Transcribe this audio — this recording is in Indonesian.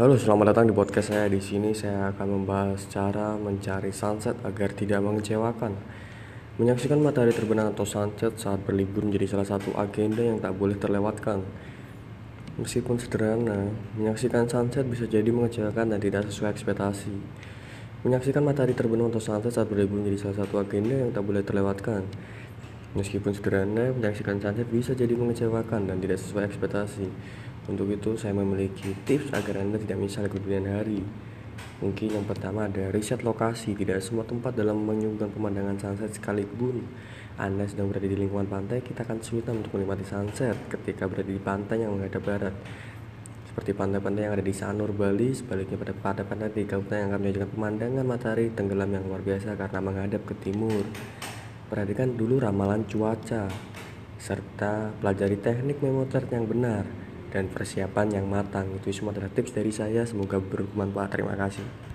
Halo, selamat datang di podcast saya. Di sini saya akan membahas cara mencari sunset agar tidak mengecewakan. Menyaksikan matahari terbenam atau sunset saat berlibur menjadi salah satu agenda yang tak boleh terlewatkan. Meskipun sederhana, menyaksikan sunset bisa jadi mengecewakan dan tidak sesuai ekspektasi. Menyaksikan matahari terbenam atau sunset saat berlibur menjadi salah satu agenda yang tak boleh terlewatkan. Meskipun sederhana, menyaksikan sunset bisa jadi mengecewakan dan tidak sesuai ekspektasi. Untuk itu, saya memiliki tips agar Anda tidak menyesal di kemudian hari. Mungkin yang pertama ada riset lokasi. Tidak semua tempat dalam menyuguhkan pemandangan sunset sekalipun Anda sedang berada di lingkungan pantai, kita akan kesulitan untuk menikmati sunset ketika berada di pantai yang menghadap barat. Seperti pantai-pantai yang ada di Sanur, Bali, sebaliknya pada pantai-pantai di Kabupaten yang akan menyajikan pemandangan matahari tenggelam yang luar biasa karena menghadap ke timur. Perhatikan dulu ramalan cuaca, serta pelajari teknik memotret yang benar dan persiapan yang matang. Itu semua adalah tips dari saya, semoga bermanfaat. Terima kasih.